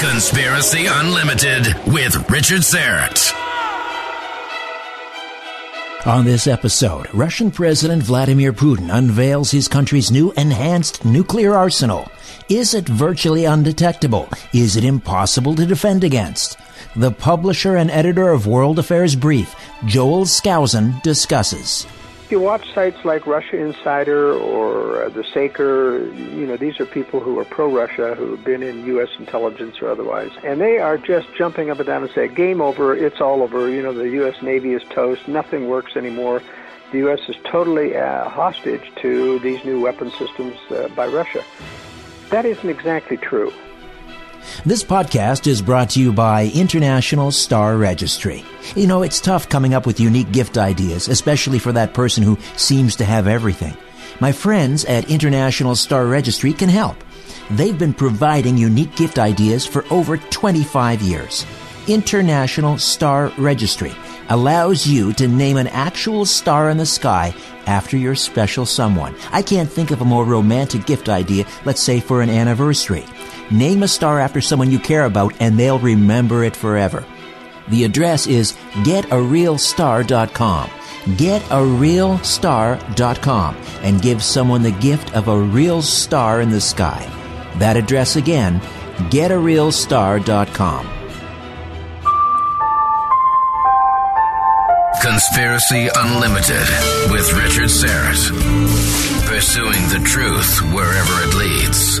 Conspiracy Unlimited with Richard Syrett. On this episode, Russian President Vladimir Putin unveils his country's new enhanced nuclear arsenal. Is it virtually undetectable? Is it impossible to defend against? The publisher and editor of World Affairs Brief, Joel Skousen, discusses. You watch sites like Russia Insider or uh, The Saker, you know, these are people who are pro-Russia, who have been in U.S. intelligence or otherwise, and they are just jumping up and down and saying, game over, it's all over, you know, the U.S. Navy is toast, nothing works anymore. The U.S. is totally uh, hostage to these new weapon systems uh, by Russia. That isn't exactly true. This podcast is brought to you by International Star Registry. You know, it's tough coming up with unique gift ideas, especially for that person who seems to have everything. My friends at International Star Registry can help. They've been providing unique gift ideas for over 25 years. International Star Registry allows you to name an actual star in the sky after your special someone. I can't think of a more romantic gift idea, let's say for an anniversary. Name a star after someone you care about and they'll remember it forever. The address is getarealstar.com. Getarealstar.com and give someone the gift of a real star in the sky. That address again, getarealstar.com. Conspiracy Unlimited with Richard Syrett. Pursuing the truth wherever it leads.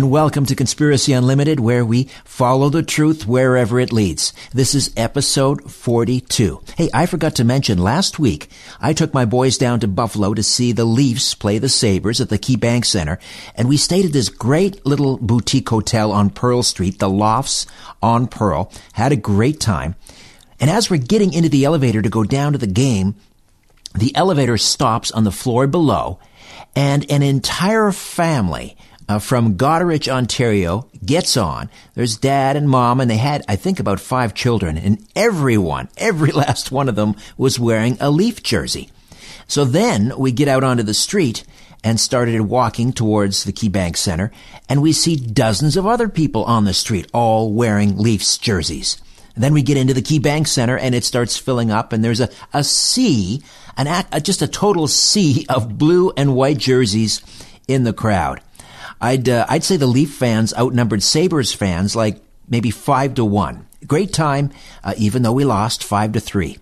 And welcome to Conspiracy Unlimited, where we follow the truth wherever it leads. This is episode 42. Hey, I forgot to mention last week, I took my boys down to Buffalo to see the Leafs play the Sabres at the KeyBank Center, and we stayed at this great little boutique hotel on Pearl Street, the Lofts on Pearl. Had a great time. And as we're getting into the elevator to go down to the game, the elevator stops on the floor below and an entire family uh, from Goderich, Ontario gets on. There's dad and mom, and they had, I think, about five children, and everyone, every last one of them was wearing a Leaf jersey. So then we get out onto the street and started walking towards the KeyBank Center, and we see dozens of other people on the street, all wearing Leafs jerseys. And then we get into the KeyBank Center, and it starts filling up, and there's a, a sea an act, just a total sea of blue and white jerseys in the crowd. I'd uh, I'd say the Leaf fans outnumbered Sabres fans like maybe five to one. Great time, uh, even though we lost five to three.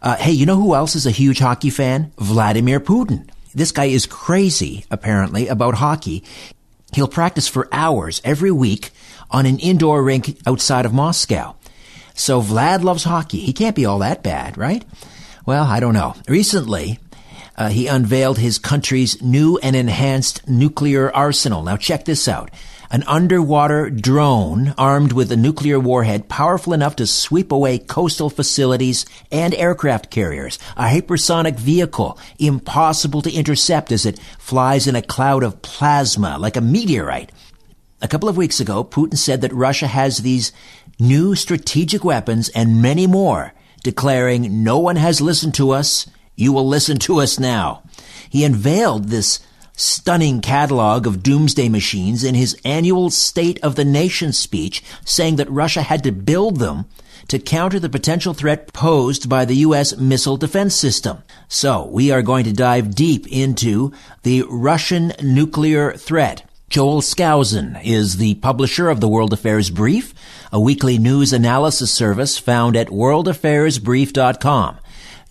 Uh, hey, you know who else is a huge hockey fan? Vladimir Putin. This guy is crazy, apparently, about hockey. He'll practice for hours every week on an indoor rink outside of Moscow. So Vlad loves hockey. He can't be all that bad, right? Well, I don't know. Recently, uh, he unveiled his country's new and enhanced nuclear arsenal. Now check this out. An underwater drone armed with a nuclear warhead powerful enough to sweep away coastal facilities and aircraft carriers. A hypersonic vehicle impossible to intercept as it flies in a cloud of plasma like a meteorite. A couple of weeks ago, Putin said that Russia has these new strategic weapons and many more declaring, No one has listened to us. You will listen to us now. He unveiled this stunning catalog of doomsday machines in his annual State of the Nation speech, saying that Russia had to build them to counter the potential threat posed by the U.S. missile defense system. So we are going to dive deep into the Russian nuclear threat. Joel Skousen is the publisher of the World Affairs Brief, a weekly news analysis service found at worldaffairsbrief.com.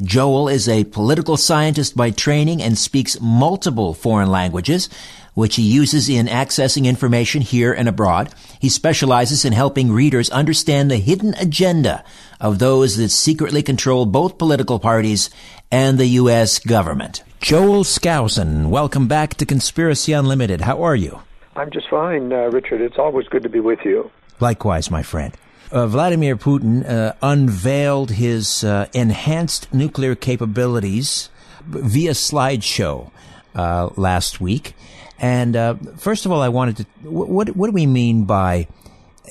Joel is a political scientist by training and speaks multiple foreign languages, which he uses in accessing information here and abroad. He specializes in helping readers understand the hidden agenda of those that secretly control both political parties and the U.S. government. Joel Skousen, welcome back to Conspiracy Unlimited. How are you? I'm just fine, uh, Richard. It's always good to be with you. Likewise, my friend. Uh, Vladimir Putin uh, unveiled his uh, enhanced nuclear capabilities via slideshow uh, last week. And uh, first of all, I wanted to what what do we mean by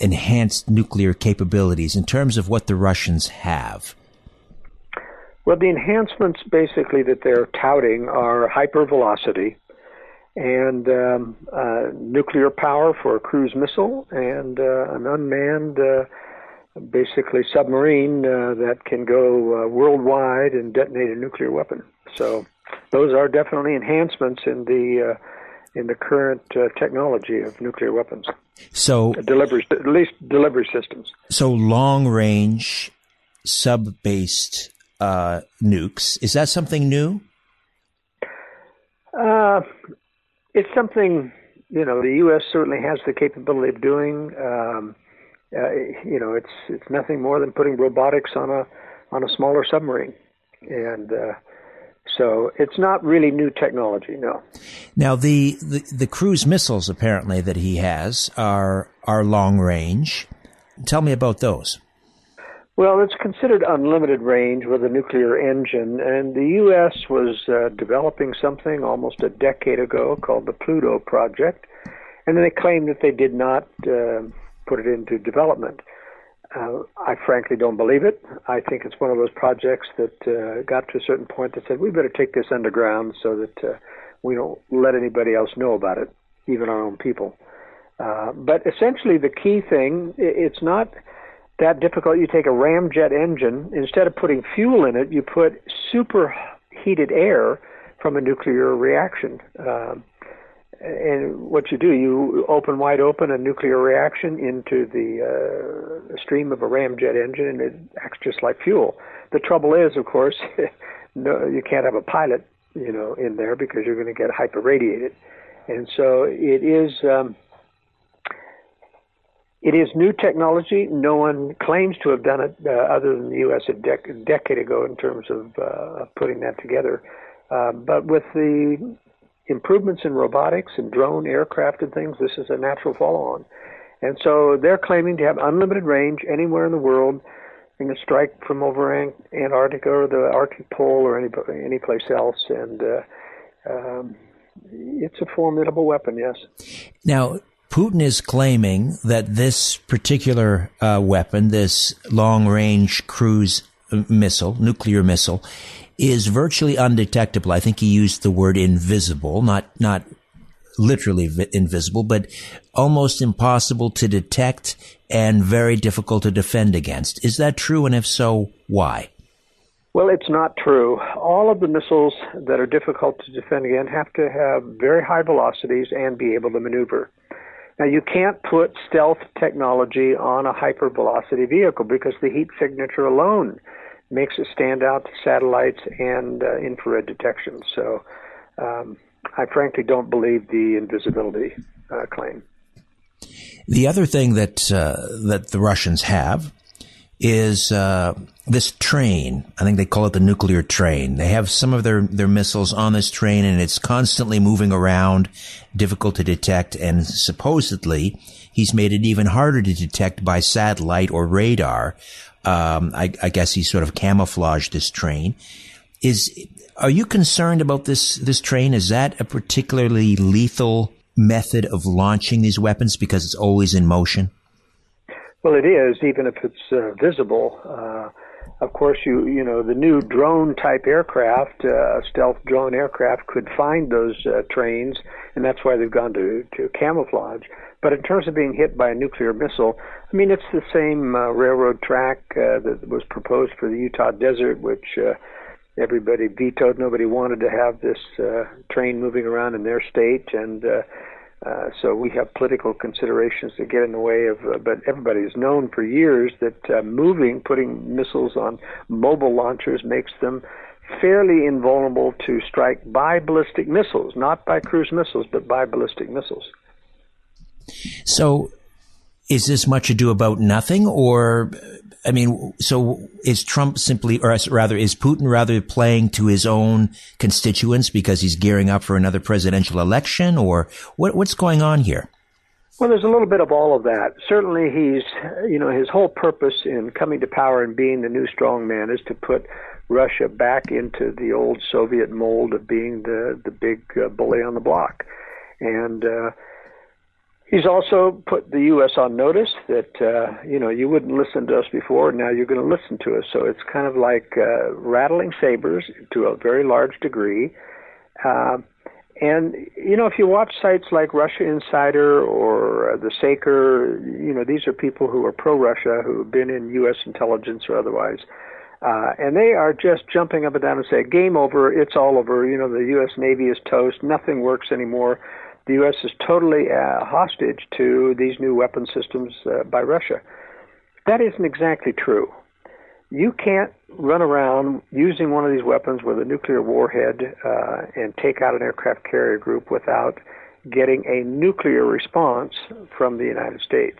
enhanced nuclear capabilities in terms of what the Russians have? Well, the enhancements basically that they're touting are hypervelocity and um, uh, nuclear power for a cruise missile and an unmanned, basically submarine uh, that can go uh, worldwide and detonate a nuclear weapon. So those are definitely enhancements in the uh, in the current technology of nuclear weapons. So delivery, at least delivery systems. So long range, sub based nukes is that something new? Uh, it's something you know the U.S. certainly has the capability of doing. Um, uh, you know, it's it's nothing more than putting robotics on a on a smaller submarine, and uh, so it's not really new technology. No. Now the, the the cruise missiles apparently that he has are are long range. Tell me about those. Well, it's considered unlimited range with a nuclear engine, and the U.S. was uh, developing something almost a decade ago called the Pluto Project, and then they claimed that they did not uh, put it into development. Uh, I frankly don't believe it. I think it's one of those projects that uh, got to a certain point that said we better take this underground so that uh, we don't let anybody else know about it, even our own people. Uh, but essentially, the key thing it's not that difficult. You take a ramjet engine, instead of putting fuel in it, you put superheated air from a nuclear reaction. Um, and what you do, you open wide open a nuclear reaction into the uh, stream of a ramjet engine, and it acts just like fuel. The trouble is, of course, no, you can't have a pilot, you know, in there because you're going to get hyperradiated. And so it is. Um, it is new technology. No one claims to have done it uh, other than the U.S. a, dec- decade ago in terms of uh, putting that together. Uh, but with the improvements in robotics and drone aircraft and things, this is a natural follow-on. And so they're claiming to have unlimited range anywhere in the world. They can strike from over Antarctica or the Arctic Pole or any any place else, and uh, um, it's a formidable weapon. Yes. Now, Putin is claiming that this particular uh, weapon, this long range cruise uh, missile, nuclear missile, is virtually undetectable. I think he used the word invisible, not, not literally vi- invisible, but almost impossible to detect and very difficult to defend against. Is that true? And if so, why? Well, it's not true. All of the missiles that are difficult to defend against have to have very high velocities and be able to maneuver. Now, you can't put stealth technology on a hypervelocity vehicle because the heat signature alone makes it stand out to satellites and uh, infrared detection. So, um, I frankly don't believe the invisibility uh, claim. The other thing that uh, that the Russians have is uh, this train. I think they call it the nuclear train. They have some of their, their missiles on this train and it's constantly moving around, difficult to detect. And supposedly he's made it even harder to detect by satellite or radar. Um, I, I guess he sort of camouflaged this train. Is, are you concerned about this, this train? Is that a particularly lethal method of launching these weapons because it's always in motion? Well, it is, even if it's uh, visible. Uh, of course, you you know the new drone type aircraft, uh, stealth drone aircraft, could find those uh, trains, and that's why they've gone to to camouflage. But in terms of being hit by a nuclear missile, I mean it's the same uh, railroad track uh, that was proposed for the Utah desert, which uh, everybody vetoed. Nobody wanted to have this uh, train moving around in their state, and uh, uh, so we have political considerations that get in the way of, uh, but everybody has known for years that uh, moving, putting missiles on mobile launchers makes them fairly invulnerable to strike by ballistic missiles, not by cruise missiles, but by ballistic missiles. So, is this much ado about nothing, or I mean, so is Trump simply, or rather, is Putin rather playing to his own constituents because he's gearing up for another presidential election, or what, what's going on here? Well, there's a little bit of all of that. Certainly, he's, you know, his whole purpose in coming to power and being the new strongman is to put Russia back into the old Soviet mold of being the the big uh, bully on the block, and uh, he's also put the U.S. on notice that uh, you know you wouldn't listen to us before, now you're going to listen to us. So it's kind of like uh, rattling sabers to a very large degree. Uh, and you know, if you watch sites like Russia Insider or uh, the Saker, you know, these are people who are pro-Russia who have been in U.S. intelligence or otherwise. Uh, and they are just jumping up and down and saying, game over, it's all over. You know, the U.S. Navy is toast, nothing works anymore. The U.S. is totally uh, hostage to these new weapon systems uh, by Russia. That isn't exactly true. You can't run around using one of these weapons with a nuclear warhead uh, and take out an aircraft carrier group without getting a nuclear response from the United States.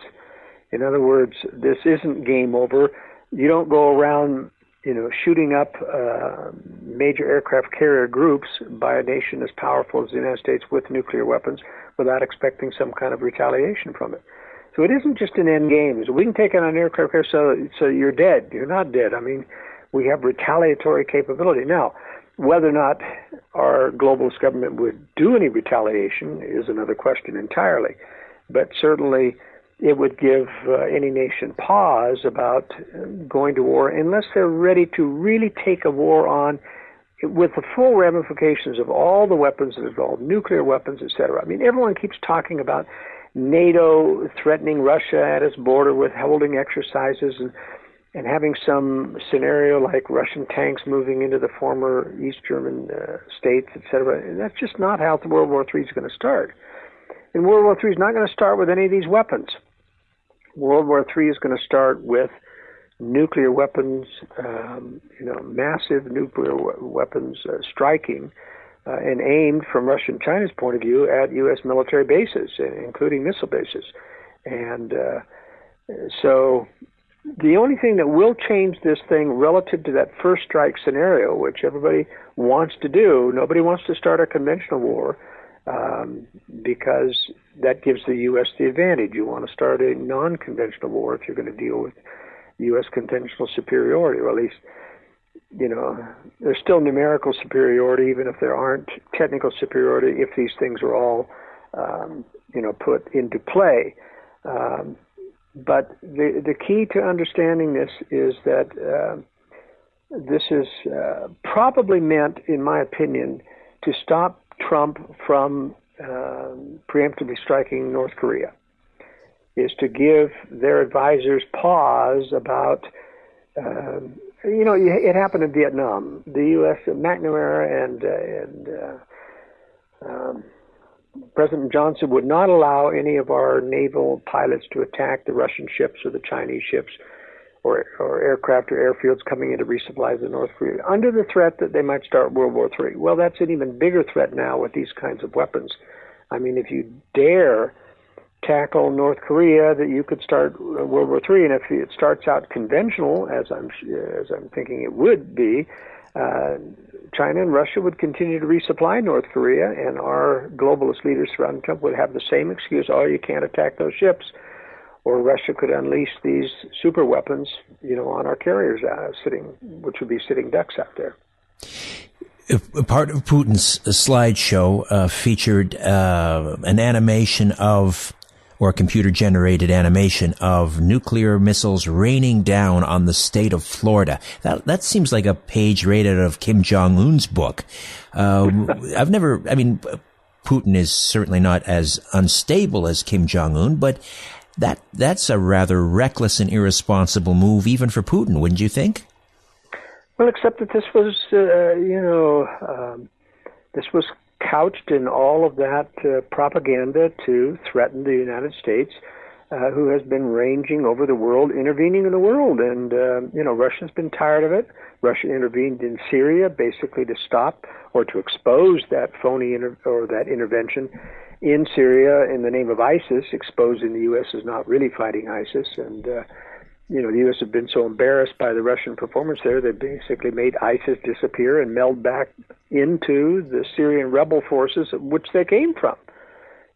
In other words, this isn't game over. You don't go around you know, shooting up uh, major aircraft carrier groups by a nation as powerful as the United States with nuclear weapons without expecting some kind of retaliation from it. So it isn't just an end game. We can take out an aircraft carrier so so you're dead. You're not dead. I mean, we have retaliatory capability now. Whether or not our globalist government would do any retaliation is another question entirely. But certainly, it would give uh, any nation pause about going to war unless they're ready to really take a war on with the full ramifications of all the weapons that involve nuclear weapons, etc. I mean, everyone keeps talking about NATO threatening Russia at its border with holding exercises and and having some scenario like Russian tanks moving into the former East German uh, states, etc. And that's just not how World War III is going to start. And World War III is not going to start with any of these weapons. World War III is going to start with nuclear weapons, um, you know, massive nuclear weapons uh, striking uh, and aimed from Russia and China's point of view at U.S. military bases, including missile bases. And uh, so the only thing that will change this thing relative to that first strike scenario, which everybody wants to do, nobody wants to start a conventional war um, because that gives the U.S. the advantage. You want to start a non-conventional war if you're going to deal with U.S. conventional superiority, or at least, you know, there's still numerical superiority, even if there aren't technical superiority, if these things are all, um, you know, put into play. Um, but the the key to understanding this is that uh, this is uh, probably meant, in my opinion, to stop Trump from um, preemptively striking North Korea is to give their advisors pause about, um, you know, it happened in Vietnam. The U.S. McNamara and uh, and uh, um, President Johnson would not allow any of our naval pilots to attack the Russian ships or the Chinese ships or, or aircraft or airfields coming in to resupply the North Korea under the threat that they might start World War III. Well, that's an even bigger threat now with these kinds of weapons. I mean, if you dare tackle North Korea, that you could start World War III, and if it starts out conventional, as I'm as I'm thinking it would be, uh, China and Russia would continue to resupply North Korea, and our globalist leaders surrounding Trump would have the same excuse: "Oh, you can't attack those ships." Or Russia could unleash these super weapons, you know, on our carriers uh, sitting, which would be sitting ducks out there. Part of Putin's slideshow uh, featured uh, an animation of, or a computer generated animation of nuclear missiles raining down on the state of Florida. That, that seems like a page rated out of Kim Jong Un's book. Uh, I've never, I mean, Putin is certainly not as unstable as Kim Jong Un, but that that's a rather reckless and irresponsible move, even for Putin, wouldn't you think? Well, except that this was, uh, you know, um, this was couched in all of that uh, propaganda to threaten the United States, uh, who has been ranging over the world, intervening in the world, and uh, you know, Russia's been tired of it. Russia intervened in Syria basically to stop or to expose that phony inter- or that intervention in Syria in the name of ISIS, exposing the U.S. is not really fighting ISIS. And, uh, you know, the U.S. have been so embarrassed by the Russian performance there, they basically made ISIS disappear and meld back into the Syrian rebel forces which they came from.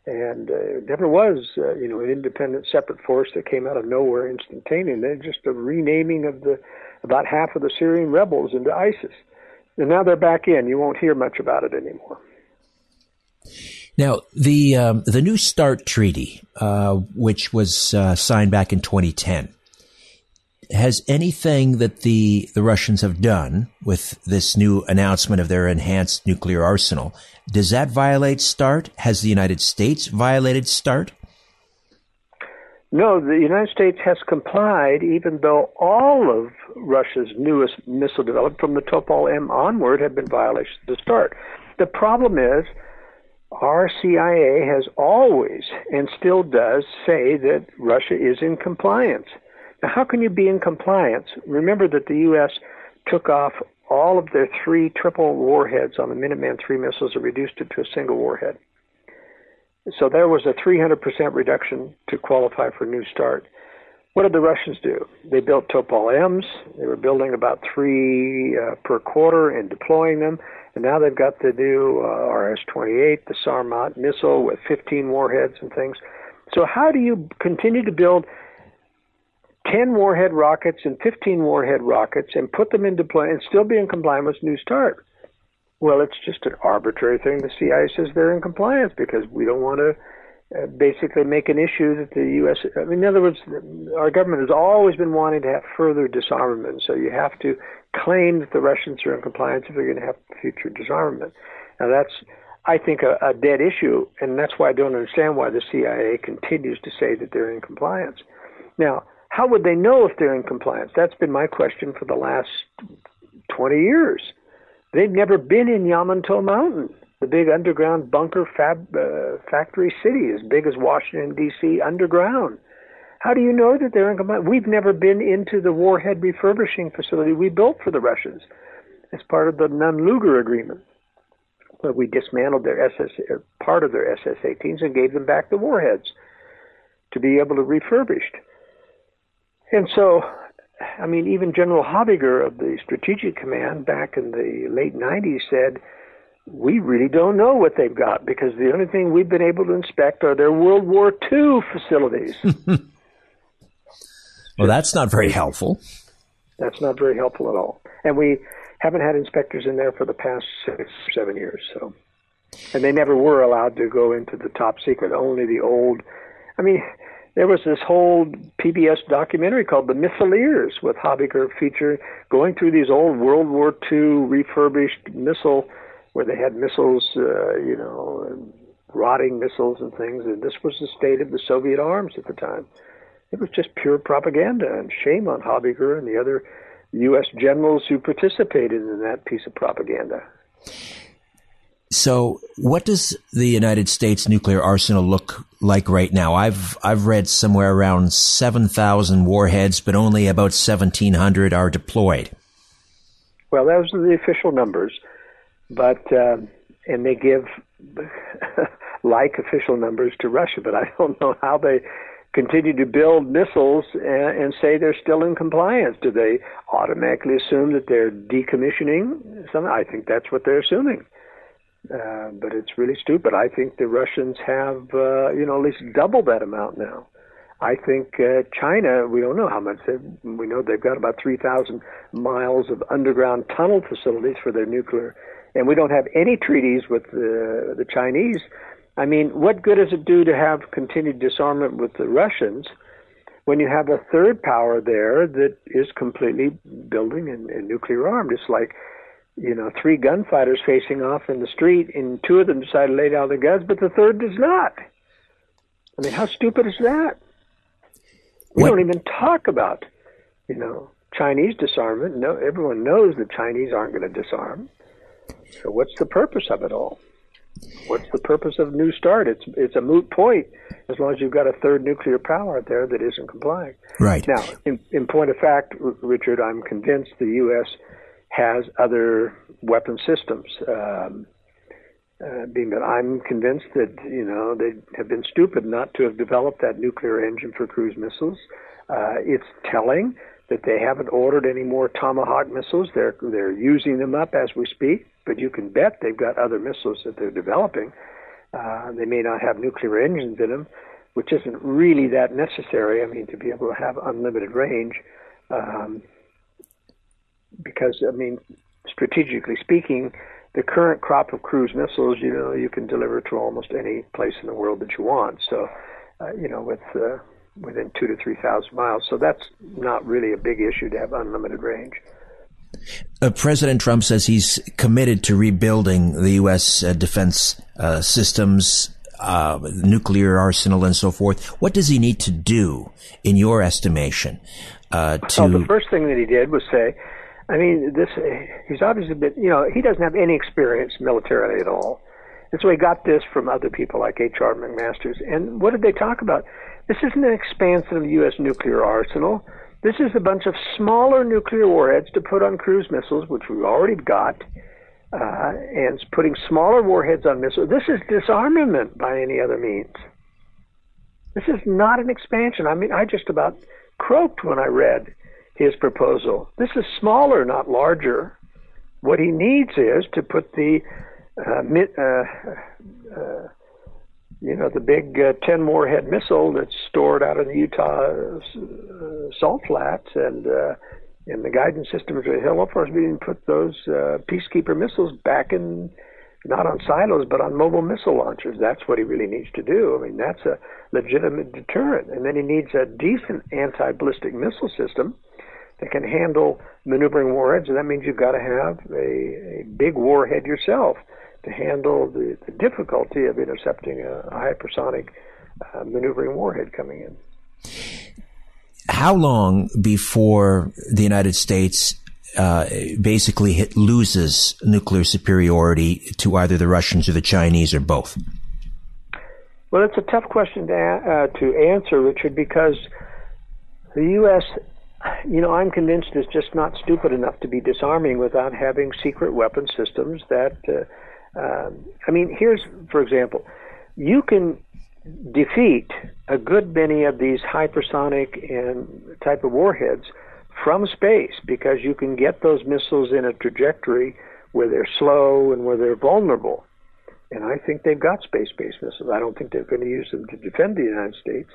and uh, it never was, uh, you know, an independent, separate force that came out of nowhere instantaneously. They're just a renaming of the about half of the Syrian rebels into ISIS, and now they're back in. You won't hear much about it anymore. Now, the um, the New START treaty, uh, which was uh, signed back in 2010, has anything that the the Russians have done with this new announcement of their enhanced nuclear arsenal does that violate START? Has the United States violated START? No, the United States has complied, even though all of Russia's newest missile development from the Topol M onward have been violations of START. The problem is our CIA has always and still does say that Russia is in compliance. Now, how can you be in compliance? Remember that the U.S. took off all of their three triple warheads on the Minuteman III missiles and reduced it to a single warhead. So there was a 300% reduction to qualify for New START. What did the Russians do? They built Topol M's. They were building about three uh, per quarter and deploying them. And now they've got the new uh, RS-28, the Sarmat missile with 15 warheads and things. So how do you continue to build 10 warhead rockets and 15 warhead rockets and put them into play and still be in compliance with New START? Well, it's just an arbitrary thing. The CIA says they're in compliance because we don't want to uh, basically make an issue that the U.S. I mean, in other words, our government has always been wanting to have further disarmament. So you have to claim that the Russians are in compliance if they're going to have future disarmament. Now that's, I think, a, a dead issue, and that's why I don't understand why the CIA continues to say that they're in compliance. Now, how would they know if they're in compliance? That's been my question for the last 20 years. They've never been in Yamantau Mountain, the big underground bunker fab uh, factory city, as big as Washington D.C. underground. How do you know that they're in compliance? We've never been into the warhead refurbishing facility we built for the Russians as part of the Nunn-Lugar agreement. But we dismantled their SS, uh, part of their SS-18s and gave them back the warheads to be able to refurbished. And so, I mean, even General Habiger of the Strategic Command back in the late 90s said, we really don't know what they've got because the only thing we've been able to inspect are their World War II facilities. Well, that's not very helpful. That's not very helpful at all. And we haven't had inspectors in there for the past six, seven years. So, and they never were allowed to go into the top secret. Only the old. I mean, there was this whole PBS documentary called The Missileers with Habiger feature going through these old World War II refurbished missile, where they had missiles, uh, you know, rotting missiles and things. And this was the state of the Soviet arms at the time. It was just pure propaganda, and shame on Habiger and the other U.S. generals who participated in that piece of propaganda. So, what does the United States nuclear arsenal look like right now? I've I've read somewhere around seven thousand warheads, but only about seventeen hundred are deployed. Well, those are the official numbers, but uh, and they give like official numbers to Russia, but I don't know how they continue to build missiles and, and, say they're still in compliance? Do they automatically assume that they're decommissioning something? I think that's what they're assuming. Uh, but it's really stupid. I think the Russians have, uh, you know, at least double that amount now. I think uh, China, we don't know how much. We know they've got about 3,000 miles of underground tunnel facilities for their nuclear. And we don't have any treaties with the, the Chinese I mean, what good does it do to have continued disarmament with the Russians when you have a third power there that is completely building and, and nuclear armed? It's like, you know, three gunfighters facing off in the street, and two of them decide to lay down their guns, but the third does not. I mean, how stupid is that? We what? don't even talk about, you know, Chinese disarmament. No, everyone knows the Chinese aren't going to disarm. So what's the purpose of it all? what's the purpose of New START? It's it's a moot point as long as you've got a third nuclear power out there that isn't complying. Right. Now, in, in point of fact, Richard, I'm convinced the U.S. has other weapon systems. Um, uh, being that I'm convinced that you know they have been stupid not to have developed that nuclear engine for cruise missiles. Uh, it's telling that they haven't ordered any more Tomahawk missiles. They're they're using them up as we speak but you can bet they've got other missiles that they're developing. Uh, they may not have nuclear engines in them, which isn't really that necessary. I mean, to be able to have unlimited range, um, because I mean, strategically speaking, the current crop of cruise missiles, you know, you can deliver to almost any place in the world that you want. So, uh, you know, with uh, within two to three thousand miles. So that's not really a big issue to have unlimited range. Uh, President Trump says he's committed to rebuilding the U.S. Uh, defense uh, systems, uh, nuclear arsenal, and so forth. What does he need to do, in your estimation? Uh, to well, the first thing that he did was say, I mean, this he's obviously been, you know, he doesn't have any experience militarily at all. And so he got this from other people like H.R. McMaster's. And what did they talk about? This isn't an expansion of the U.S. nuclear arsenal. This is a bunch of smaller nuclear warheads to put on cruise missiles, which we've already got, uh, and putting smaller warheads on missiles. This is disarmament by any other means. This is not an expansion. I mean, I just about croaked when I read his proposal. This is smaller, not larger. What he needs is to put the uh, uh, uh, you know, the big uh, 10 warhead missile that's stored out in the Utah uh, salt flats and uh, in the guidance systems of the Hill Air Force, we put those uh, peacekeeper missiles back in, not on silos, but on mobile missile launchers. That's what he really needs to do. I mean, that's a legitimate deterrent. And then he needs a decent anti ballistic missile system that can handle maneuvering warheads. And that means you've got to have a, a big warhead yourself to handle the, the difficulty of intercepting a, a hypersonic uh, maneuvering warhead coming in. How long before the United States uh, basically hit, loses nuclear superiority to either the Russians or the Chinese or both? Well, it's a tough question to, uh, to answer, Richard, because the U.S., you know, I'm convinced is just not stupid enough to be disarming without having secret weapon systems that uh, um, I mean, here's, for example, you can defeat a good many of these hypersonic and type of warheads from space because you can get those missiles in a trajectory where they're slow and where they're vulnerable. And I think they've got space-based missiles. I don't think they're going to use them to defend the United States.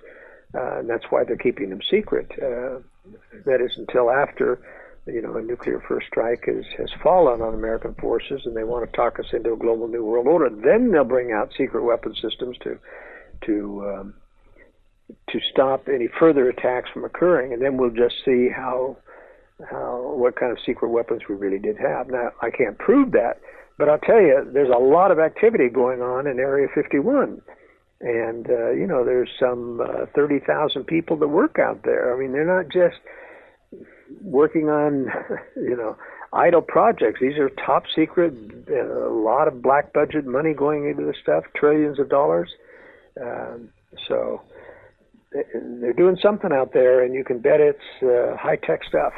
Uh, and that's why they're keeping them secret. Uh, that is until after you know, a nuclear first strike has, has fallen on American forces and they want to talk us into a global new world order, then they'll bring out secret weapon systems to to um, to stop any further attacks from occurring, and then we'll just see how how what kind of secret weapons we really did have. Now, I can't prove that, but I'll tell you, there's a lot of activity going on in Area 51. And, uh, you know, there's some uh, 30,000 people that work out there. I mean, they're not just working on, you know, idle projects. These are top secret, a lot of black budget money going into this stuff, trillions of dollars. Um, so they're doing something out there, and you can bet it's uh, high tech stuff.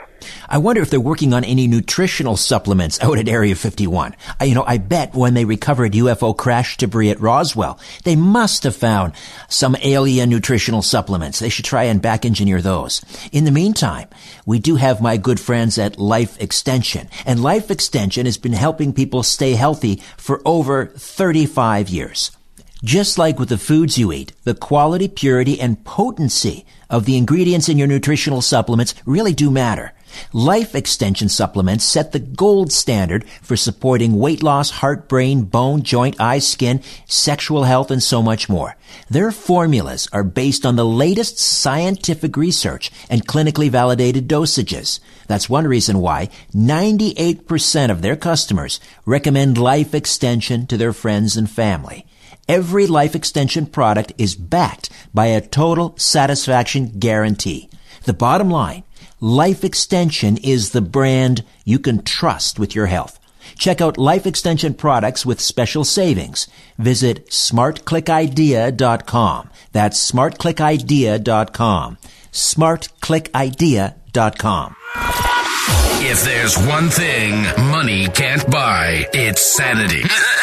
I wonder if they're working on any nutritional supplements out at Area 51. I, you know, I bet when they recovered UFO crash debris at Roswell, they must have found some alien nutritional supplements. They should try and back engineer those. In the meantime, we do have my good friends at Life Extension, and Life Extension has been helping people stay healthy for over 35 years. Just like with the foods you eat, the quality, purity, and potency of the ingredients in your nutritional supplements really do matter. Life extension supplements set the gold standard for supporting weight loss, heart, brain, bone, joint, eye, skin, sexual health, and so much more. Their formulas are based on the latest scientific research and clinically validated dosages. That's one reason why 98% of their customers recommend life extension to their friends and family. Every life extension product is backed by a total satisfaction guarantee. The bottom line, life extension is the brand you can trust with your health. Check out life extension products with special savings. Visit smartclickidea.com. That's smartclickidea.com. smartclickidea.com. If there's one thing money can't buy, it's sanity.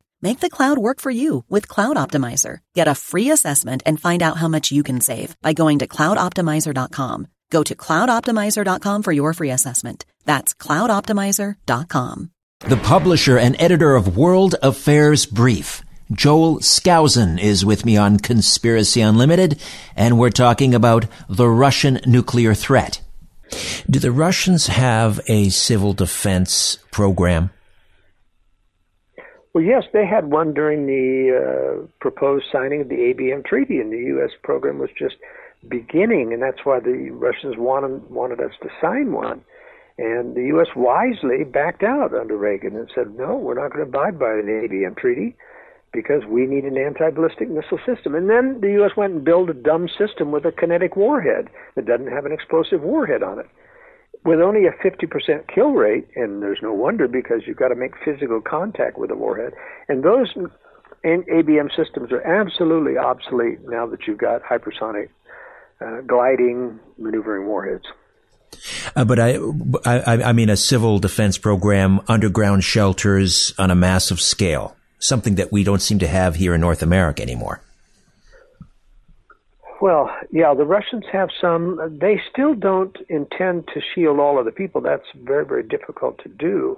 Make the cloud work for you with Cloud Optimizer. Get a free assessment and find out how much you can save by going to cloudoptimizer.com. Go to cloudoptimizer.com for your free assessment. That's cloudoptimizer.com. The publisher and editor of World Affairs Brief Joel Skousen is with me on Conspiracy Unlimited, and we're talking about the Russian nuclear threat. Do the Russians have a civil defense program? Well, yes, they had one during the uh, proposed signing of the ABM treaty, and the U.S. program was just beginning, and that's why the Russians wanted wanted us to sign one. And the U.S. wisely backed out under Reagan and said, no, we're not going to abide by the ABM treaty because we need an anti-ballistic missile system. And then the U.S. went and built a dumb system with a kinetic warhead that doesn't have an explosive warhead on it. With only a 50% kill rate, and there's no wonder because you've got to make physical contact with the warhead. And those ABM systems are absolutely obsolete now that you've got hypersonic uh, gliding maneuvering warheads. Uh, but I, I, I mean a civil defense program, underground shelters on a massive scale something that we don't seem to have here in North America anymore. Well, yeah, the Russians have some. They still don't intend to shield all of the people. That's very, very difficult to do.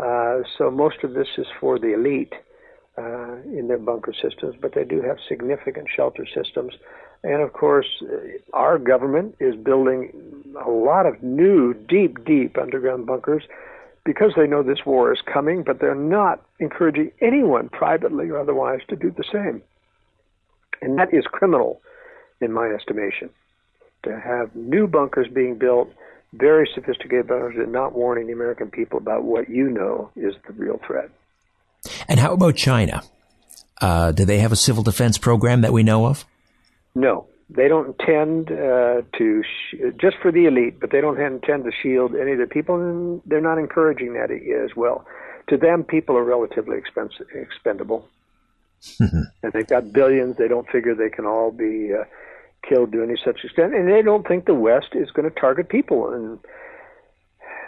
Uh, so most of this is for the elite uh, in their bunker systems, but they do have significant shelter systems. And of course, our government is building a lot of new, deep, deep underground bunkers because they know this war is coming, but they're not encouraging anyone, privately or otherwise, to do the same. And that is criminal, in my estimation, to have new bunkers being built, very sophisticated bunkers, and not warning the American people about what you know is the real threat. And how about China? Uh, do they have a civil defense program that we know of? No they don't intend uh, to sh- just for the elite, but they don't intend to shield any of the people, and they're not encouraging that as well. To them, people are relatively expensive, expendable, and they've got billions. They don't figure they can all be uh, killed to any such extent, and they don't think the West is going to target people. And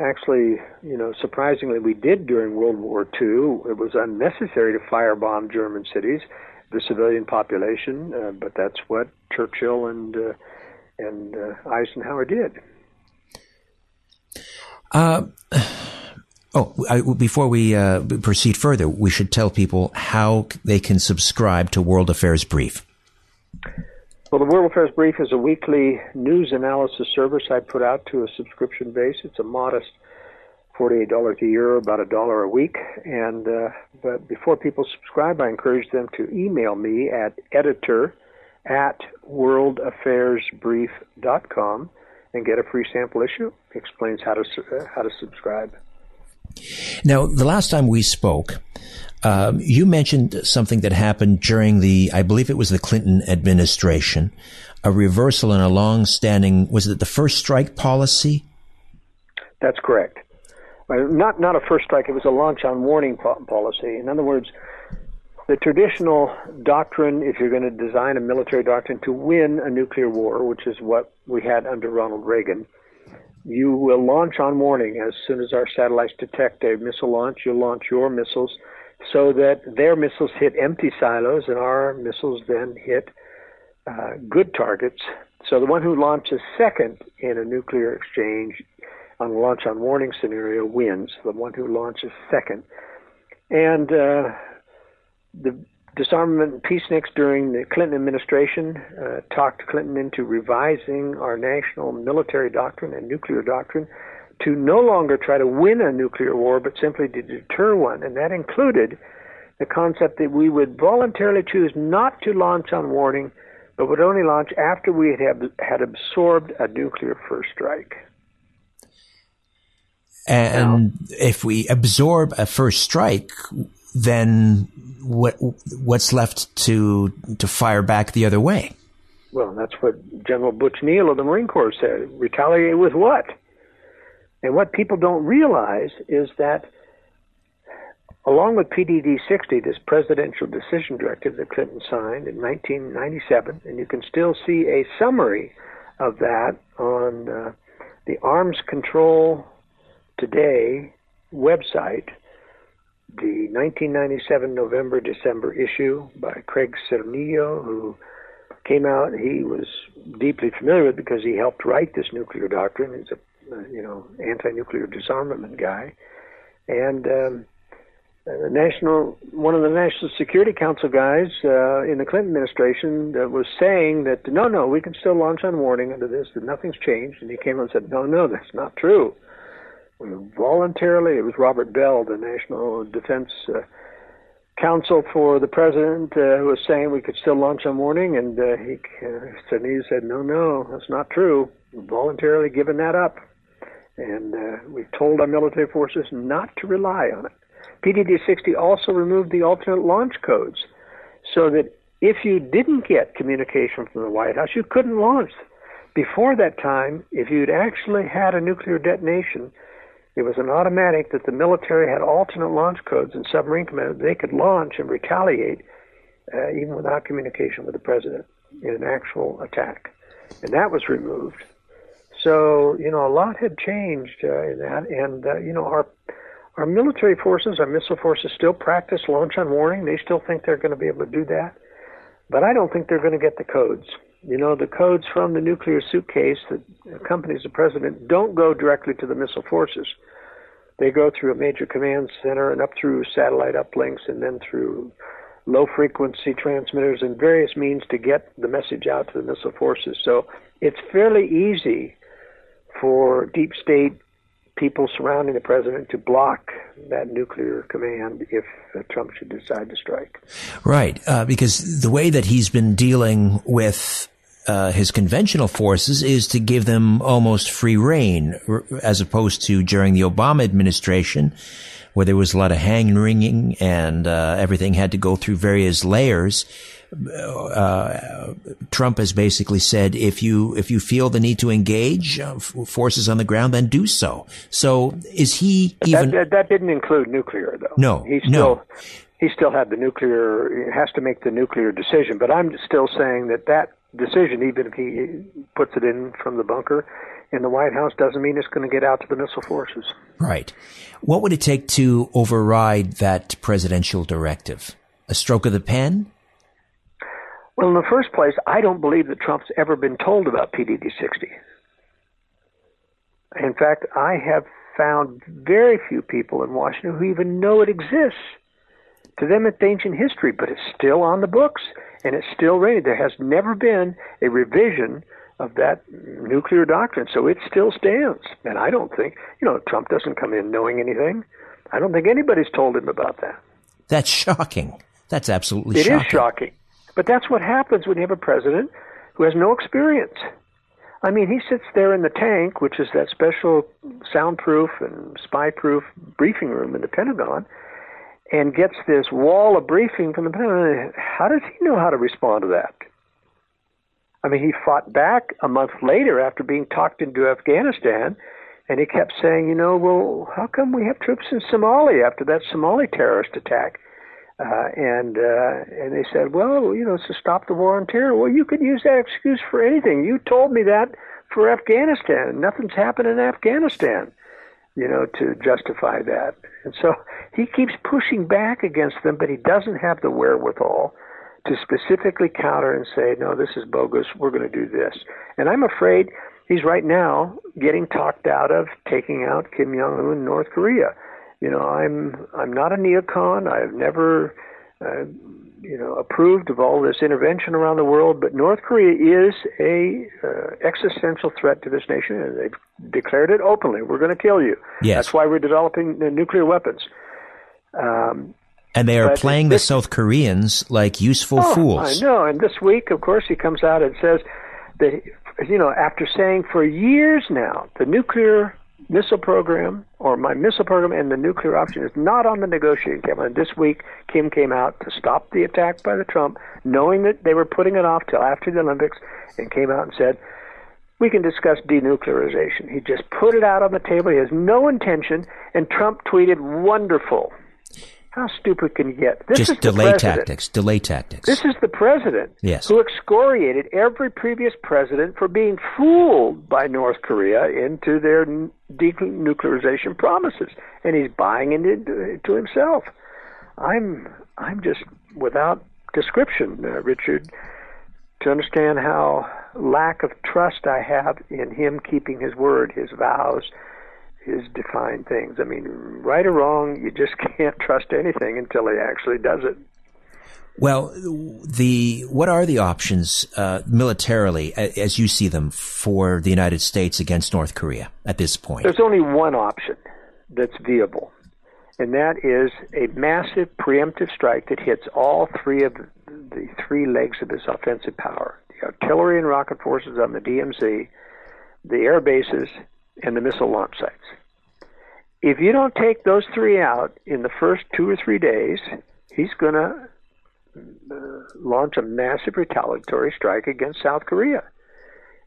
actually, you know, surprisingly, we did during World War II. It was unnecessary to firebomb German cities the civilian population, uh, but that's what Churchill and uh, and uh, Eisenhower did. Uh, oh, I, before we uh, proceed further, we should tell people how they can subscribe to World Affairs Brief. Well, the World Affairs Brief is a weekly news analysis service I put out to a subscription base. It's a modest $48 a year, about a dollar a week. And uh, but before people subscribe, I encourage them to email me at editor at worldaffairsbrief.com and get a free sample issue. It explains how to uh, how to subscribe. Now, the last time we spoke, um, you mentioned something that happened during the, I believe it was the Clinton administration, a reversal in a long-standing, was it the first strike policy? That's correct not not a first strike. It was a launch on warning policy. In other words, the traditional doctrine, if you're going to design a military doctrine to win a nuclear war, which is what we had under Ronald Reagan, you will launch on warning. As soon as our satellites detect a missile launch, you'll launch your missiles so that their missiles hit empty silos and our missiles then hit uh, good targets. So the one who launches second in a nuclear exchange on a launch on warning scenario wins, the one who launches second. And uh, the disarmament and peaceniks during the Clinton administration uh, talked Clinton into revising our national military doctrine and nuclear doctrine to no longer try to win a nuclear war, but simply to deter one. And that included the concept that we would voluntarily choose not to launch on warning but would only launch after we had, had absorbed a nuclear first strike. And now, if we absorb a first strike, then what what's left to to fire back the other way? Well, that's what General Butch Neal of the Marine Corps said. Retaliate with what? And what people don't realize is that along with PDD 60, this presidential decision directive that Clinton signed in 1997, and you can still see a summary of that on uh, the Arms Control Today website, the 1997 November December issue by Craig Cerniello, who came out. He was deeply familiar with it because he helped write this nuclear doctrine. He's a uh, you know anti-nuclear disarmament guy, and um, the national one of the National Security Council guys uh, in the Clinton administration uh, was saying that no, no, we can still launch on warning under this, that nothing's changed. And he came out and said, no, no, that's not true. Voluntarily, it was Robert Bell, the National Defense uh, Counsel for the President, uh, who was saying we could still launch on warning, and uh, he uh, said, no, no, that's not true. We've voluntarily given that up. And uh, we've told our military forces not to rely on it. PDD 60 also removed the alternate launch codes so that if you didn't get communication from the White House, you couldn't launch. Before that time, if you'd actually had a nuclear detonation, it was an automatic that the military had alternate launch codes and submarine command. They could launch and retaliate uh, even without communication with the president in an actual attack. And that was removed. So, you know, a lot had changed uh, in that. And, uh, you know, our our military forces, our missile forces still practice launch on warning. They still think they're going to be able to do that. But I don't think they're going to get the codes. You know, the codes from the nuclear suitcase that accompanies the president don't go directly to the missile forces. They go through a major command center and up through satellite uplinks and then through low frequency transmitters and various means to get the message out to the missile forces. So it's fairly easy for deep state people surrounding the president to block that nuclear command if uh, Trump should decide to strike. Right, uh, because the way that he's been dealing with uh, his conventional forces is to give them almost free reign, as opposed to during the Obama administration, where there was a lot of hand wringing and uh, everything had to go through various layers uh, Trump has basically said, if you if you feel the need to engage uh, forces on the ground, then do so. So is he even? That, that, that, didn't include nuclear, though. No, he still no. he still had the nuclear. He has to make the nuclear decision. But I'm still saying that that decision, even if he puts it in from the bunker in the White House, doesn't mean it's going to get out to the missile forces. Right. What would it take to override that presidential directive? A stroke of the pen? Well, in the first place, I don't believe that Trump's ever been told about PDD 60. In fact, I have found very few people in Washington who even know it exists. To them, it's ancient history, but it's still on the books and it's still ready. There has never been a revision of that nuclear doctrine, so it still stands. And I don't think, you know, Trump doesn't come in knowing anything. I don't think anybody's told him about that. That's shocking. That's absolutely it shocking. It is shocking. But that's what happens when you have a president who has no experience. I mean, he sits there in the tank, which is that special soundproof and spy-proof briefing room in the Pentagon, and gets this wall of briefing from the Pentagon. How does he know how to respond to that? I mean, he fought back a month later after being talked into Afghanistan, and he kept saying, you know, well, how come we have troops in Somalia after that Somali terrorist attack? Uh, and uh, and they said, well, you know, it's to stop the war on terror. Well, you could use that excuse for anything. You told me that for Afghanistan. Nothing's happened in Afghanistan, you know, to justify that. And so he keeps pushing back against them, but he doesn't have the wherewithal to specifically counter and say, no, this is bogus. We're going to do this. And I'm afraid he's right now getting talked out of taking out Kim Jong Un in North Korea you know, I'm I'm not a neocon. I've never, uh, you know, approved of all this intervention around the world. But North Korea is a uh, existential threat to this nation, and they've declared it openly. We're going to kill you. Yes. That's why we're developing nuclear weapons. Um, And they are playing this, the South Koreans like useful oh, fools. I know. And this week, of course, he comes out and says that, you know, after saying for years now, the nuclear missile program or my missile program and the nuclear option is not on the negotiating table. And this week, Kim came out to stop the attack by the Trump, knowing that they were putting it off till after the Olympics, and came out and said, we can discuss denuclearization. He just put it out on the table. He has no intention. And Trump tweeted, wonderful. How stupid can you get? This Just delay tactics. Delay tactics. This is the president yes. who excoriated every previous president for being fooled by North Korea into their denuclearization promises, and he's buying it into to himself. I'm I'm just without description, uh, Richard, to understand how lack of trust I have in him keeping his word, his vows, his define things. I mean, right or wrong, you just can't trust anything until he actually does it. Well, the what are the options uh, militarily, as you see them, for the United States against North Korea at this point? There's only one option that's viable, and that is a massive preemptive strike that hits all three of the three legs of his offensive power: the artillery and rocket forces on the DMZ, the air bases, and the missile launch sites. If you don't take those three out in the first two or three days, he's going to uh, launch a massive retaliatory strike against South Korea.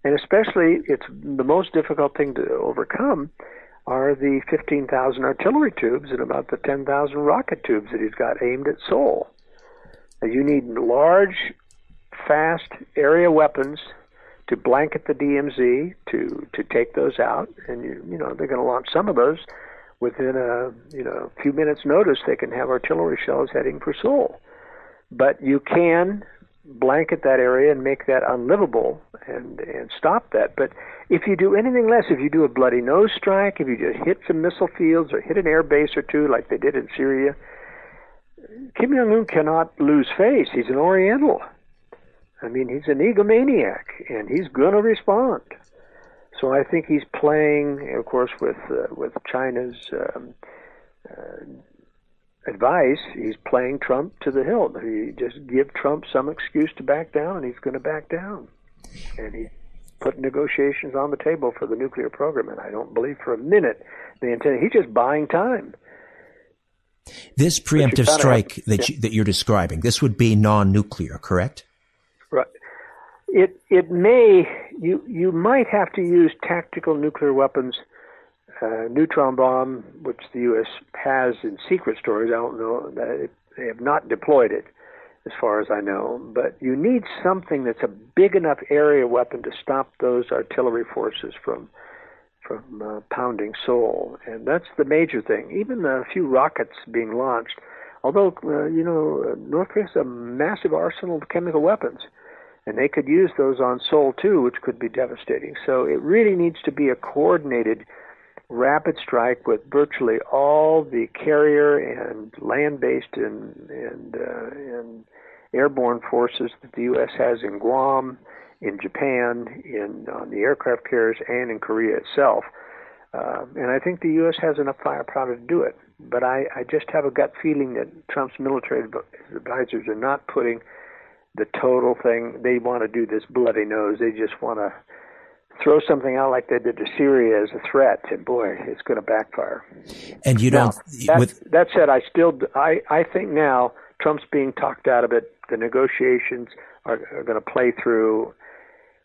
And especially, it's the most difficult thing to overcome are the 15,000 artillery tubes and about the 10,000 rocket tubes that he's got aimed at Seoul. Now, you need large, fast area weapons to blanket the DMZ to to take those out, and you you know they're going to launch some of those within a you know a few minutes notice. They can have artillery shells heading for Seoul, but you can blanket that area and make that unlivable and and stop that. But if you do anything less, if you do a bloody nose strike, if you just hit some missile fields or hit an air base or two like they did in Syria, Kim Jong Un cannot lose face. He's an Oriental. I mean, he's an egomaniac, and he's going to respond. So I think he's playing, of course, with uh, with China's um, uh, advice. He's playing Trump to the hilt. He just give Trump some excuse to back down, and he's going to back down. And he put negotiations on the table for the nuclear program, and I don't believe for a minute they intend. He's just buying time. This preemptive strike have, that yeah. you, that you're describing, this would be non-nuclear, correct? It it may you you might have to use tactical nuclear weapons, uh, neutron bomb, which the U.S. has in secret storage. I don't know that they have not deployed it, as far as I know. But you need something that's a big enough area weapon to stop those artillery forces from from uh, pounding Seoul, and that's the major thing. Even a few rockets being launched, although uh, you know North Korea has a massive arsenal of chemical weapons and they could use those on Seoul too, which could be devastating. So it really needs to be a coordinated rapid strike with virtually all the carrier and land-based and and, uh, and airborne forces that the U.S. has in Guam, in Japan, in on the aircraft carriers, and in Korea itself. Uh, and I think the U.S. has enough firepower to do it. But I, I just have a gut feeling that Trump's military advisors are not putting the total thing. They want to do this bloody nose. They just want to throw something out like they did to Syria as a threat, and boy, it's going to backfire. And you don't. That, with, that said, I still I I think now Trump's being talked out of it. The negotiations are, are going to play through,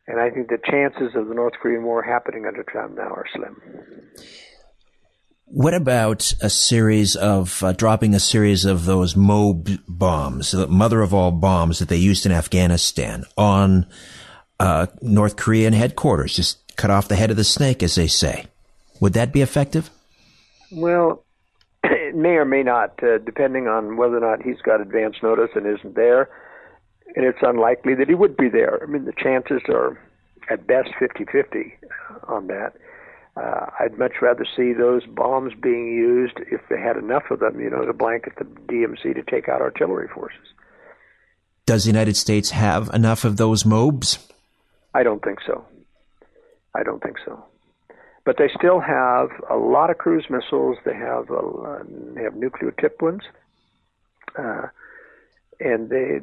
and I think the chances of the North Korean war happening under Trump now are slim. What about a series of uh, dropping a series of those MOB bombs, the mother of all bombs that they used in Afghanistan on uh, North Korean headquarters? Just cut off the head of the snake, as they say. Would that be effective? Well, it may or may not, uh, depending on whether or not he's got advance notice and isn't there. And it's unlikely that he would be there. I mean, the chances are at best 50 50 on that. Uh, I'd much rather see those bombs being used if they had enough of them, you know, to blanket the DMZ to take out artillery forces. Does the United States have enough of those MOBs? I don't think so. I don't think so. But they still have a lot of cruise missiles. They have a, they have nuclear tipped ones, Uh, and they,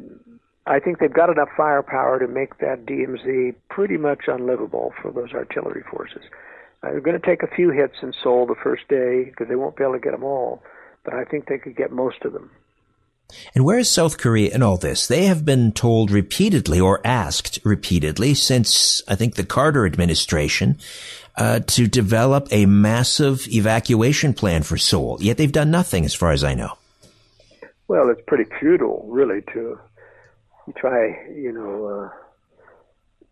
I think they've got enough firepower to make that DMZ pretty much unlivable for those artillery forces. They're going to take a few hits in Seoul the first day because they won't be able to get them all, but I think they could get most of them. And where is South Korea in all this? They have been told repeatedly or asked repeatedly since I think the Carter administration uh, to develop a massive evacuation plan for Seoul. Yet they've done nothing, as far as I know. Well, it's pretty futile, really, to try, you know, uh,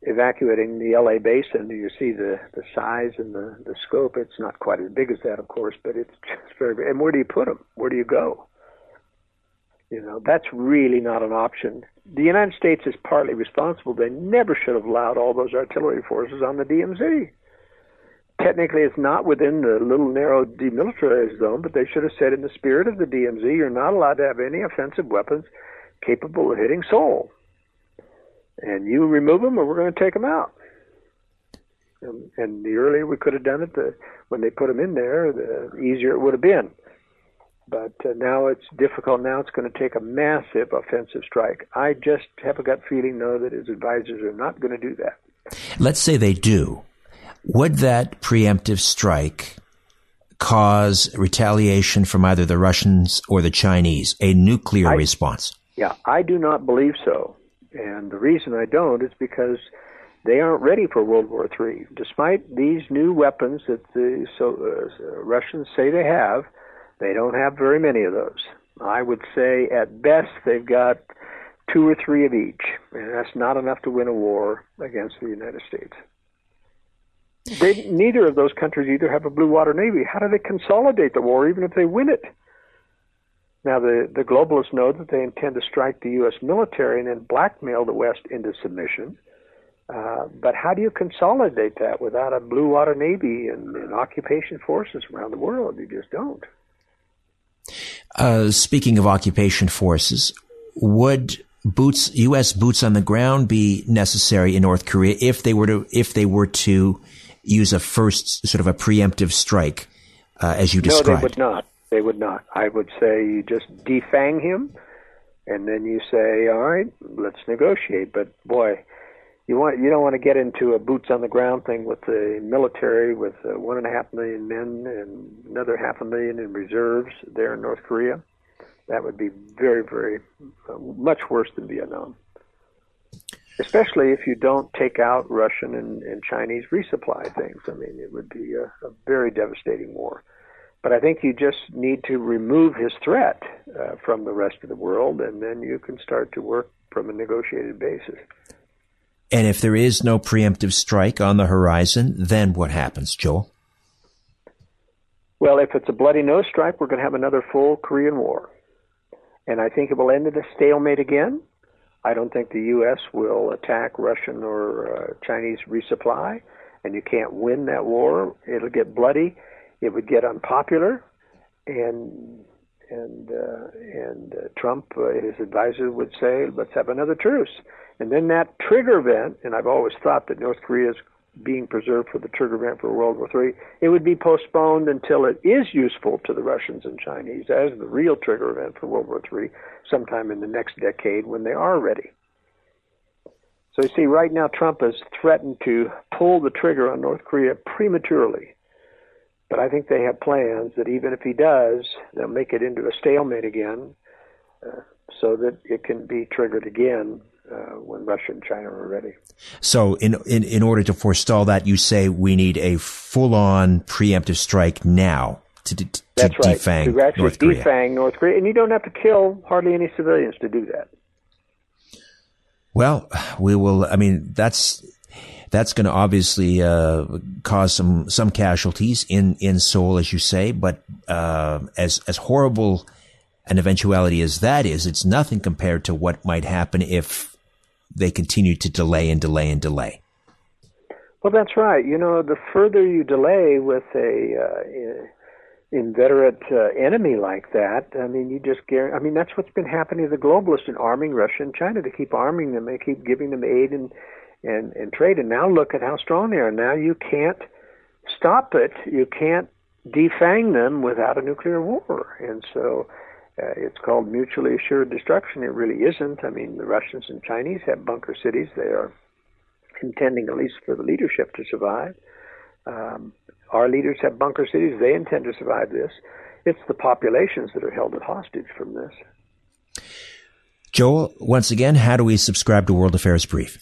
evacuating the LA basin. You see the the size and the the scope. It's not quite as big as that, of course, but it's just very. And where do you put them? Where do you go? You know, that's really not an option. The United States is partly responsible. They never should have allowed all those artillery forces on the DMZ technically it's not within the little narrow demilitarized zone, but they should have said in the spirit of the DMZ, you're not allowed to have any offensive weapons capable of hitting Seoul. And you remove them or we're going to take them out. And, and the earlier we could have done it, the, when they put them in there, the easier it would have been. But uh, now it's difficult. Now it's going to take a massive offensive strike. I just have a gut feeling, though, that his advisors are not going to do that. Let's say they do. Would that preemptive strike cause retaliation from either the Russians or the Chinese, a nuclear I, response? Yeah, I do not believe so. And the reason I don't is because they aren't ready for World War III. Despite these new weapons that the so, uh, Russians say they have, they don't have very many of those. I would say at best they've got two or three of each, and that's not enough to win a war against the United States. They, neither of those countries either have a blue water navy. How do they consolidate the war, even if they win it? Now, the, the globalists know that they intend to strike the U.S. military and then blackmail the West into submission. Uh, but how do you consolidate that without a blue water navy and, and occupation forces around the world? You just don't. Uh, speaking of occupation forces, would boots, U.S. boots on the ground be necessary in North Korea if they were to if they were to use a first sort of a preemptive strike, uh, as you described? No, they would not. They would not. I would say you just defang him, and then you say, "All right, let's negotiate." But boy, you want you don't want to get into a boots on the ground thing with the military with uh, one and a half million men and another half a million in reserves there in North Korea. That would be very, very uh, much worse than Vietnam especially if you don't take out Russian and, and Chinese resupply things. I mean, it would be a, a, very devastating war. But I think you just need to remove his threat uh, from the rest of the world, and then you can start to work from a negotiated basis. And if there is no preemptive strike on the horizon, then what happens, Joel? Well, if it's a bloody nose strike, we're going to have another full Korean War. And I think it will end in a stalemate again I don't think the U.S. will attack Russian or uh, Chinese resupply, and you can't win that war. It'll get bloody. It would get unpopular, and and uh, and uh, Trump, uh, his advisor, would say, "Let's have another truce." And then that trigger event, and I've always thought that North Korea is being preserved for the trigger event for World War III, it would be postponed until it is useful to the Russians and Chinese as the real trigger event for World War III sometime in the next decade when they are ready. So you see, right now Trump has threatened to pull the trigger on North Korea prematurely. But I think they have plans that even if he does, they'll make it into a stalemate again uh, so that it can be triggered again uh, when Russia and China are ready. So, in, in in order to forestall that, you say we need a full-on preemptive strike now to, to, to That's right. defang to actually North Korea. defang North Korea, and you don't have to kill hardly any civilians to do that. Well, we will. I mean, that's that's going to obviously uh, cause some some casualties in in Seoul, as you say. But uh, as as horrible an eventuality as that is, it's nothing compared to what might happen if they continue to delay and delay and delay. Well, that's right. You know, the further you delay with a uh, inveterate uh, enemy like that, I mean, you just guarantee. I mean, that's what's been happening to the globalists in arming Russia and China. They keep arming them. They keep giving them aid and and and trade. And now look at how strong they are. Now you can't stop it. You can't defang them without a nuclear war. And so Uh, it's called mutually assured destruction. It really isn't. I mean, the Russians and Chinese have bunker cities. They are intending, at least for the leadership, to survive. Um, our leaders have bunker cities. They intend to survive this. It's the populations that are held hostage from this. Joel, once again, how do we subscribe to World Affairs Brief?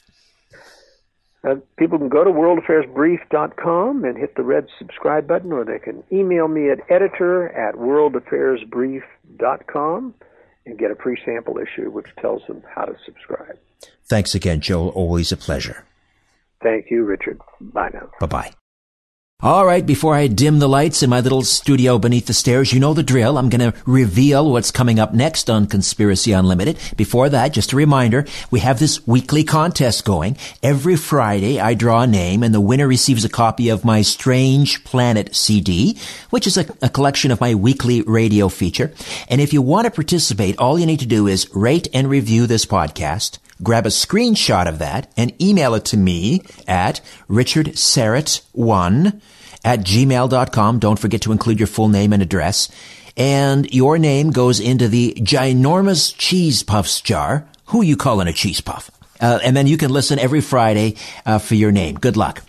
Uh, people can go to worldaffairsbrief.com and hit the red subscribe button, or they can email me at editor at worldaffairsbrief.com and get a free sample issue which tells them how to subscribe. Thanks again, Joel. Always a pleasure. Thank you, Richard. Bye now. Bye bye. All right, before I dim the lights in my little studio beneath the stairs, you know the drill. I'm going to reveal what's coming up next on Conspiracy Unlimited. Before that, just a reminder, we have this weekly contest going. Every Friday, I draw a name and the winner receives a copy of my Strange Planet CD, which is a, a collection of my weekly radio feature. And if you want to participate, all you need to do is rate and review this podcast grab a screenshot of that and email it to me at richardsyrett1 at gmail.com. Don't forget to include your full name and address. And your name goes into the ginormous cheese puffs jar. Who you calling a cheese puff? Uh, and then you can listen every Friday uh, for your name. Good luck.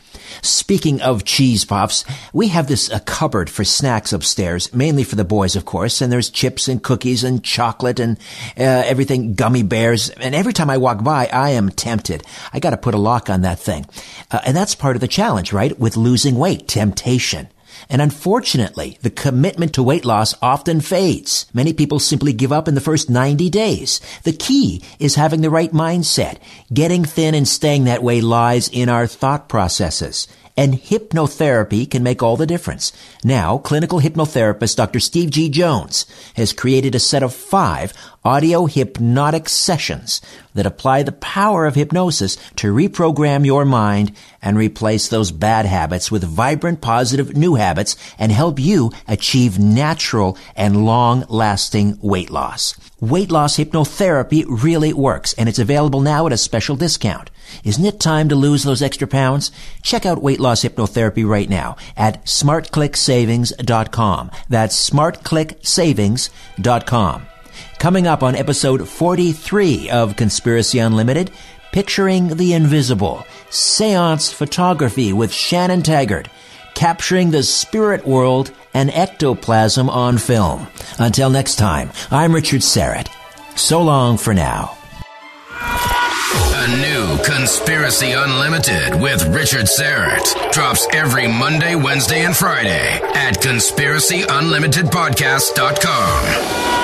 Speaking of cheese puffs, we have this a cupboard for snacks upstairs, mainly for the boys, of course, and there's chips and cookies and chocolate and uh, everything, gummy bears. And every time I walk by, I am tempted. I got to put a lock on that thing. Uh, and that's part of the challenge, right? With losing weight, temptation. And unfortunately, the commitment to weight loss often fades. Many people simply give up in the first 90 days. The key is having the right mindset. Getting thin and staying that way lies in our thought processes and hypnotherapy can make all the difference. Now, clinical hypnotherapist Dr. Steve G. Jones has created a set of five audio hypnotic sessions that apply the power of hypnosis to reprogram your mind and replace those bad habits with vibrant, positive new habits and help you achieve natural and long lasting weight loss. Weight loss hypnotherapy really works and it's available now at a special discount. Isn't it time to lose those extra pounds? Check out weight loss hypnotherapy right now at smartclicksavings.com. That's smartclicksavings.com. Coming up on episode 43 of Conspiracy Unlimited, Picturing the Invisible, Seance Photography with Shannon Taggart, capturing the spirit world and ectoplasm on film. Until next time, I'm Richard Syrett. So long for now. A new Conspiracy Unlimited with Richard Syrett drops every Monday, Wednesday, and Friday at conspiracyunlimitedpodcast.com.